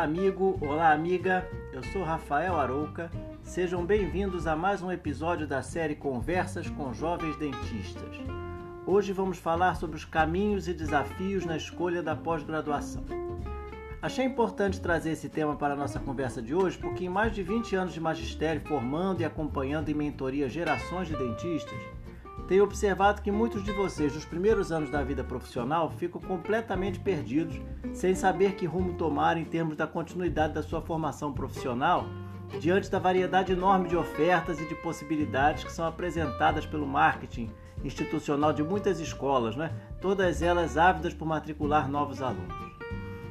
Olá, amigo, olá, amiga. Eu sou Rafael Arouca. Sejam bem-vindos a mais um episódio da série Conversas com Jovens Dentistas. Hoje vamos falar sobre os caminhos e desafios na escolha da pós-graduação. Achei importante trazer esse tema para a nossa conversa de hoje porque, em mais de 20 anos de magistério, formando e acompanhando em mentoria gerações de dentistas, tenho observado que muitos de vocês, nos primeiros anos da vida profissional, ficam completamente perdidos, sem saber que rumo tomar em termos da continuidade da sua formação profissional, diante da variedade enorme de ofertas e de possibilidades que são apresentadas pelo marketing institucional de muitas escolas, né? todas elas ávidas por matricular novos alunos.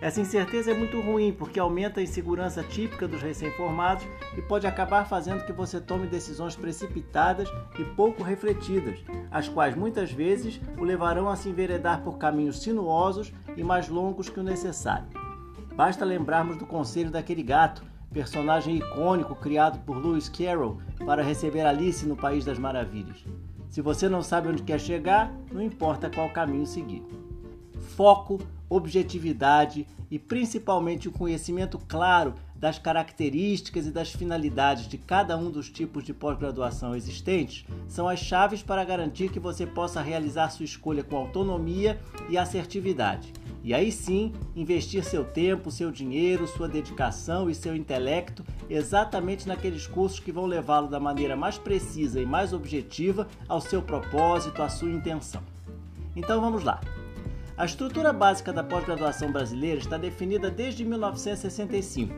Essa incerteza é muito ruim porque aumenta a insegurança típica dos recém-formados e pode acabar fazendo que você tome decisões precipitadas e pouco refletidas, as quais muitas vezes o levarão a se enveredar por caminhos sinuosos e mais longos que o necessário. Basta lembrarmos do conselho daquele gato, personagem icônico criado por Lewis Carroll para receber Alice no País das Maravilhas. Se você não sabe onde quer chegar, não importa qual caminho seguir. Foco, objetividade e principalmente o conhecimento claro das características e das finalidades de cada um dos tipos de pós-graduação existentes são as chaves para garantir que você possa realizar sua escolha com autonomia e assertividade. E aí sim, investir seu tempo, seu dinheiro, sua dedicação e seu intelecto exatamente naqueles cursos que vão levá-lo da maneira mais precisa e mais objetiva ao seu propósito, à sua intenção. Então vamos lá. A estrutura básica da pós-graduação brasileira está definida desde 1965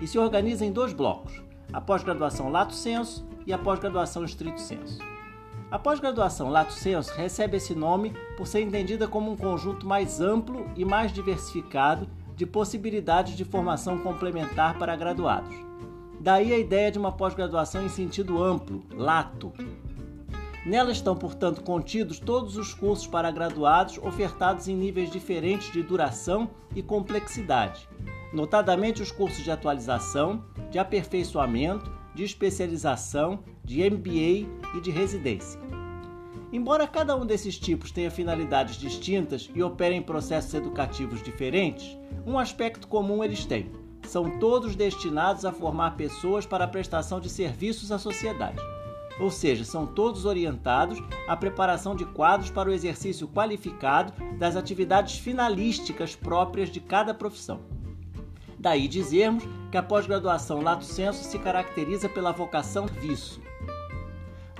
e se organiza em dois blocos: a pós-graduação lato sensu e a pós-graduação estrito sensu. A pós-graduação lato sensu recebe esse nome por ser entendida como um conjunto mais amplo e mais diversificado de possibilidades de formação complementar para graduados. Daí a ideia de uma pós-graduação em sentido amplo, lato, Nela estão, portanto, contidos todos os cursos para graduados ofertados em níveis diferentes de duração e complexidade, notadamente os cursos de atualização, de aperfeiçoamento, de especialização, de MBA e de residência. Embora cada um desses tipos tenha finalidades distintas e opere em processos educativos diferentes, um aspecto comum eles têm: são todos destinados a formar pessoas para a prestação de serviços à sociedade ou seja, são todos orientados à preparação de quadros para o exercício qualificado das atividades finalísticas próprias de cada profissão. Daí dizermos que a pós-graduação lato sensu se caracteriza pela vocação viço.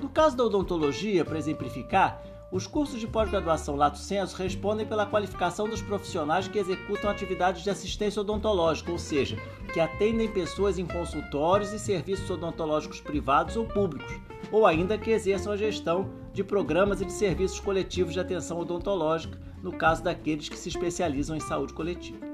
No caso da odontologia, para exemplificar, os cursos de pós-graduação Lato Senso respondem pela qualificação dos profissionais que executam atividades de assistência odontológica, ou seja, que atendem pessoas em consultórios e serviços odontológicos privados ou públicos, ou ainda que exerçam a gestão de programas e de serviços coletivos de atenção odontológica, no caso daqueles que se especializam em saúde coletiva.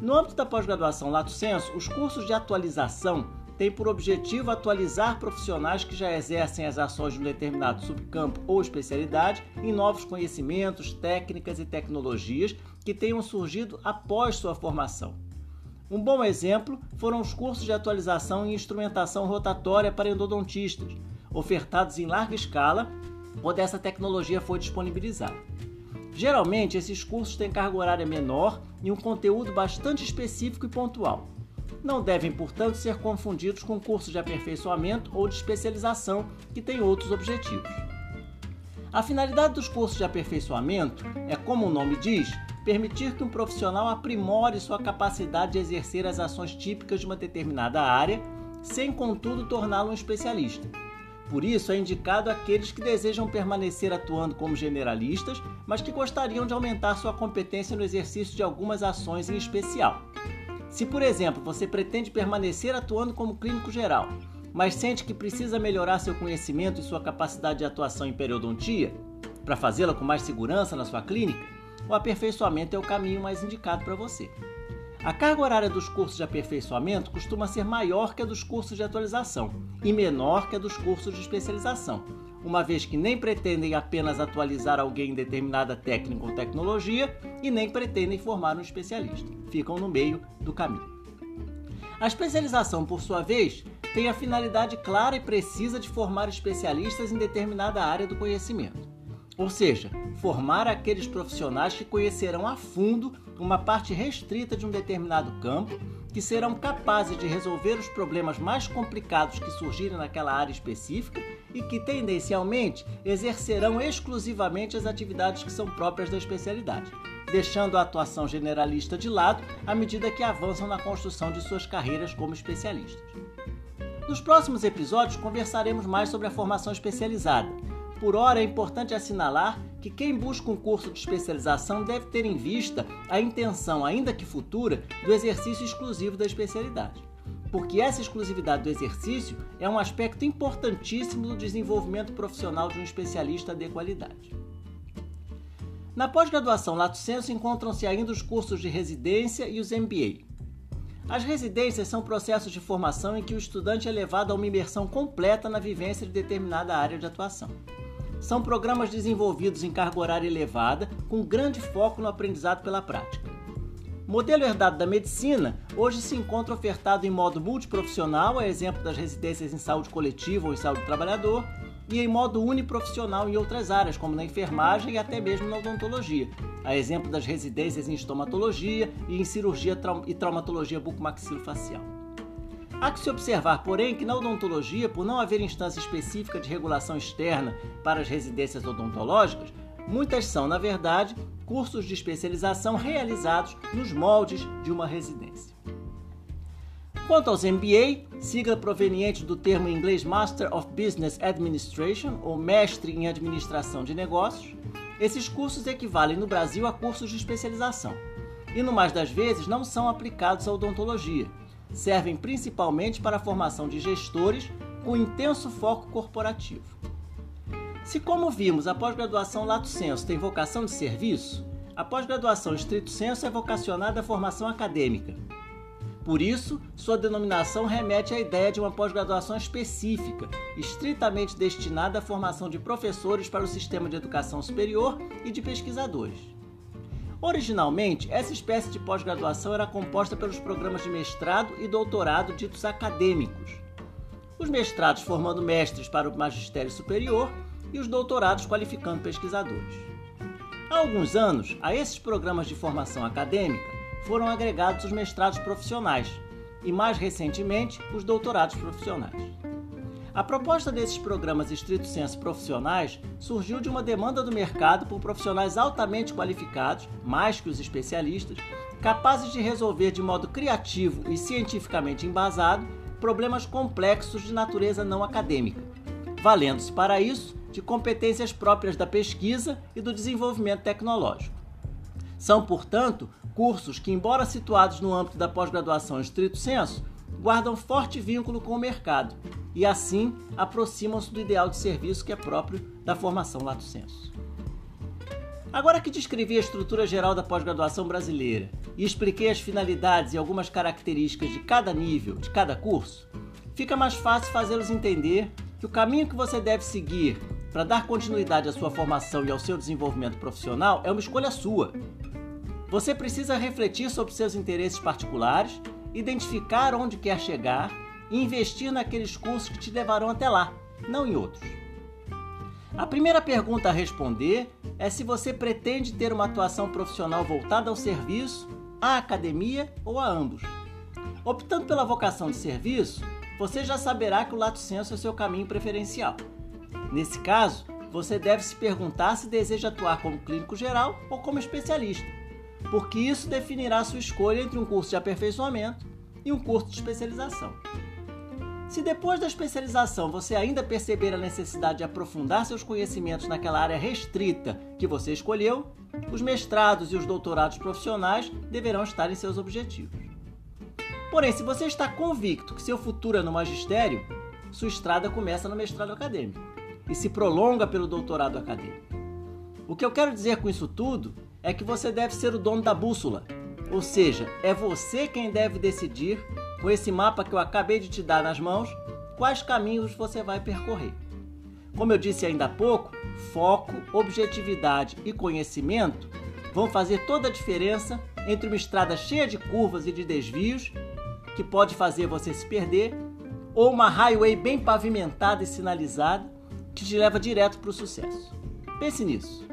No âmbito da pós-graduação Lato Senso, os cursos de atualização tem por objetivo atualizar profissionais que já exercem as ações de um determinado subcampo ou especialidade em novos conhecimentos, técnicas e tecnologias que tenham surgido após sua formação. Um bom exemplo foram os cursos de atualização em instrumentação rotatória para endodontistas, ofertados em larga escala, onde essa tecnologia foi disponibilizada. Geralmente, esses cursos têm carga horária menor e um conteúdo bastante específico e pontual não devem, portanto, ser confundidos com cursos de aperfeiçoamento ou de especialização que têm outros objetivos. A finalidade dos cursos de aperfeiçoamento é, como o nome diz, permitir que um profissional aprimore sua capacidade de exercer as ações típicas de uma determinada área, sem, contudo, torná-lo um especialista. Por isso, é indicado aqueles que desejam permanecer atuando como generalistas, mas que gostariam de aumentar sua competência no exercício de algumas ações em especial. Se, por exemplo, você pretende permanecer atuando como clínico geral, mas sente que precisa melhorar seu conhecimento e sua capacidade de atuação em periodontia, para fazê-la com mais segurança na sua clínica, o aperfeiçoamento é o caminho mais indicado para você. A carga horária dos cursos de aperfeiçoamento costuma ser maior que a dos cursos de atualização e menor que a dos cursos de especialização, uma vez que nem pretendem apenas atualizar alguém em determinada técnica ou tecnologia e nem pretendem formar um especialista. Ficam no meio do caminho. A especialização, por sua vez, tem a finalidade clara e precisa de formar especialistas em determinada área do conhecimento. Ou seja, formar aqueles profissionais que conhecerão a fundo uma parte restrita de um determinado campo que serão capazes de resolver os problemas mais complicados que surgirem naquela área específica e que tendencialmente exercerão exclusivamente as atividades que são próprias da especialidade, deixando a atuação generalista de lado à medida que avançam na construção de suas carreiras como especialistas. Nos próximos episódios conversaremos mais sobre a formação especializada. Por hora é importante assinalar que quem busca um curso de especialização deve ter em vista a intenção, ainda que futura, do exercício exclusivo da especialidade. Porque essa exclusividade do exercício é um aspecto importantíssimo do desenvolvimento profissional de um especialista de qualidade. Na pós-graduação Lato Senso encontram-se ainda os cursos de residência e os MBA. As residências são processos de formação em que o estudante é levado a uma imersão completa na vivência de determinada área de atuação. São programas desenvolvidos em carga horária elevada, com grande foco no aprendizado pela prática. Modelo herdado da medicina hoje se encontra ofertado em modo multiprofissional, a exemplo das residências em saúde coletiva ou em saúde do trabalhador, e em modo uniprofissional em outras áreas, como na enfermagem e até mesmo na odontologia, a exemplo das residências em estomatologia e em cirurgia e traumatologia bucomaxilofacial. Há que se observar, porém, que na odontologia, por não haver instância específica de regulação externa para as residências odontológicas, muitas são, na verdade, cursos de especialização realizados nos moldes de uma residência. Quanto aos MBA, sigla proveniente do termo em inglês Master of Business Administration, ou Mestre em Administração de Negócios, esses cursos equivalem no Brasil a cursos de especialização e, no mais das vezes, não são aplicados à odontologia servem principalmente para a formação de gestores com intenso foco corporativo. Se, como vimos, a pós-graduação Lato Senso tem vocação de serviço, a pós-graduação Estrito Senso é vocacionada à formação acadêmica. Por isso, sua denominação remete à ideia de uma pós-graduação específica, estritamente destinada à formação de professores para o sistema de educação superior e de pesquisadores. Originalmente, essa espécie de pós-graduação era composta pelos programas de mestrado e doutorado ditos acadêmicos. Os mestrados formando mestres para o magistério superior e os doutorados qualificando pesquisadores. Há alguns anos, a esses programas de formação acadêmica foram agregados os mestrados profissionais e, mais recentemente, os doutorados profissionais. A proposta desses programas estrito senso profissionais surgiu de uma demanda do mercado por profissionais altamente qualificados, mais que os especialistas, capazes de resolver de modo criativo e cientificamente embasado problemas complexos de natureza não acadêmica, valendo-se para isso de competências próprias da pesquisa e do desenvolvimento tecnológico. São, portanto, cursos que, embora situados no âmbito da pós-graduação estrito senso, guardam forte vínculo com o mercado e assim aproximam-se do ideal de serviço que é próprio da formação lato sensu. Agora que descrevi a estrutura geral da pós-graduação brasileira e expliquei as finalidades e algumas características de cada nível, de cada curso, fica mais fácil fazê-los entender que o caminho que você deve seguir para dar continuidade à sua formação e ao seu desenvolvimento profissional é uma escolha sua. Você precisa refletir sobre seus interesses particulares, identificar onde quer chegar e investir naqueles cursos que te levarão até lá, não em outros. A primeira pergunta a responder é se você pretende ter uma atuação profissional voltada ao serviço, à academia ou a ambos. Optando pela vocação de serviço, você já saberá que o lato senso é seu caminho preferencial. Nesse caso, você deve se perguntar se deseja atuar como clínico geral ou como especialista, porque isso definirá sua escolha entre um curso de aperfeiçoamento e um curso de especialização. Se depois da especialização você ainda perceber a necessidade de aprofundar seus conhecimentos naquela área restrita que você escolheu, os mestrados e os doutorados profissionais deverão estar em seus objetivos. Porém, se você está convicto que seu futuro é no magistério, sua estrada começa no mestrado acadêmico e se prolonga pelo doutorado acadêmico. O que eu quero dizer com isso tudo é que você deve ser o dono da bússola, ou seja, é você quem deve decidir com esse mapa que eu acabei de te dar nas mãos, quais caminhos você vai percorrer. Como eu disse ainda há pouco, foco, objetividade e conhecimento vão fazer toda a diferença entre uma estrada cheia de curvas e de desvios, que pode fazer você se perder, ou uma highway bem pavimentada e sinalizada, que te leva direto para o sucesso. Pense nisso.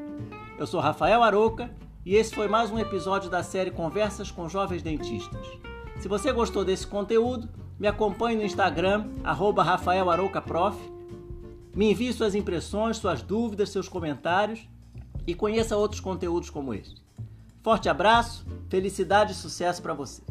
Eu sou Rafael Aroca e esse foi mais um episódio da série Conversas com Jovens Dentistas. Se você gostou desse conteúdo, me acompanhe no Instagram, arroba. Me envie suas impressões, suas dúvidas, seus comentários e conheça outros conteúdos como este. Forte abraço, felicidade e sucesso para você.